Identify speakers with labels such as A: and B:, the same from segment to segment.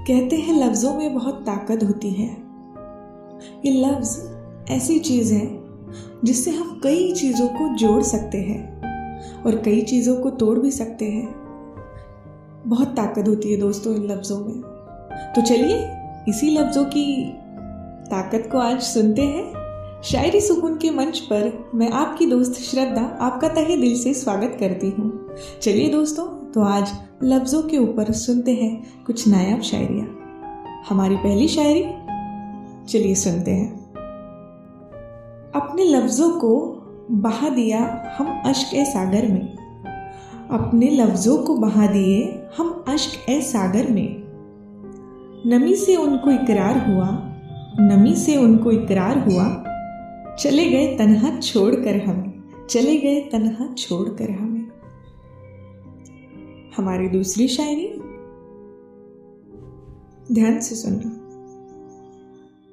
A: कहते हैं, लफ्ज़ों में बहुत ताकत होती है। ये लफ्ज़ ऐसी चीज़ है, जिससे हम कई चीज़ों को जोड़ सकते हैं और कई चीज़ों को तोड़ भी सकते हैं। बहुत ताकत होती है दोस्तों इन लफ्ज़ों में। तो चलिए, इसी लफ्ज़ों की ताकत को आज सुनते हैं। शायरी सुकून के मंच पर मैं आपकी दोस्त श्रद्धा, आपका तहे दिल से स्वागत करती हूँ। चलिए दोस्तों तो आज लफ्ज़ों के ऊपर सुनते हैं कुछ नायाब शायरिया। हमारी पहली शायरी? चलिए सुनते हैं। अपने लफ्ज़ों को बहा दिया हम अश्क ए सागर में। अपने लफ्ज़ों को बहा दिए हम अश्क ए सागर में। नमी से उनको इकरार हुआ, नमी से उनको इकरार हुआ, चले गए तनहा छोड़कर हम, चले गए तनहा छोड़कर हमें। हमारी दूसरी शायरी। ध्यान से सुनना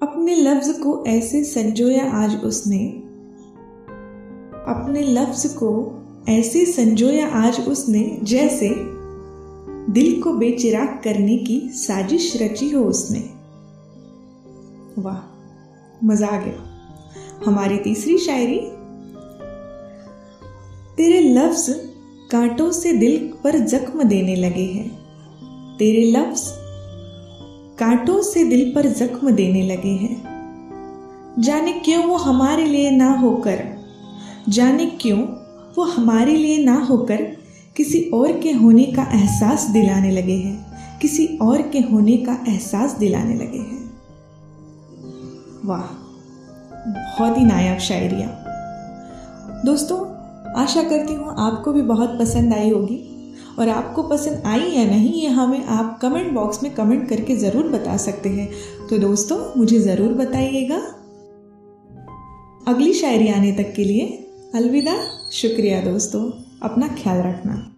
A: अपने लफ्ज को ऐसे संजोया आज उसने। अपने लफ्ज को ऐसे संजोया आज उसने जैसे दिल को बेचिराग करने की साजिश रची हो उसने। वाह, मज़ा आ गया। हमारी तीसरी शायरी। तेरे लफ्ज कांटों से दिल पर जख्म देने लगे हैं। तेरे लफ्ज कांटों से दिल पर जख्म देने लगे हैं। जाने क्यों वो हमारे लिए ना होकर, जाने क्यों वो हमारे लिए ना होकर किसी और के होने का एहसास दिलाने लगे हैं, किसी और के होने का एहसास दिलाने लगे हैं। वाह, बहुत ही नायाब शायरिया। दोस्तों आशा करती हूँ आपको भी बहुत पसंद आई होगी। और आपको पसंद आई या नहीं, ये हमें आप कमेंट बॉक्स में कमेंट करके ज़रूर बता सकते हैं। तो दोस्तों, मुझे ज़रूर बताइएगा। अगली शायरी आने तक के लिए अलविदा, शुक्रिया दोस्तों। अपना ख्याल रखना।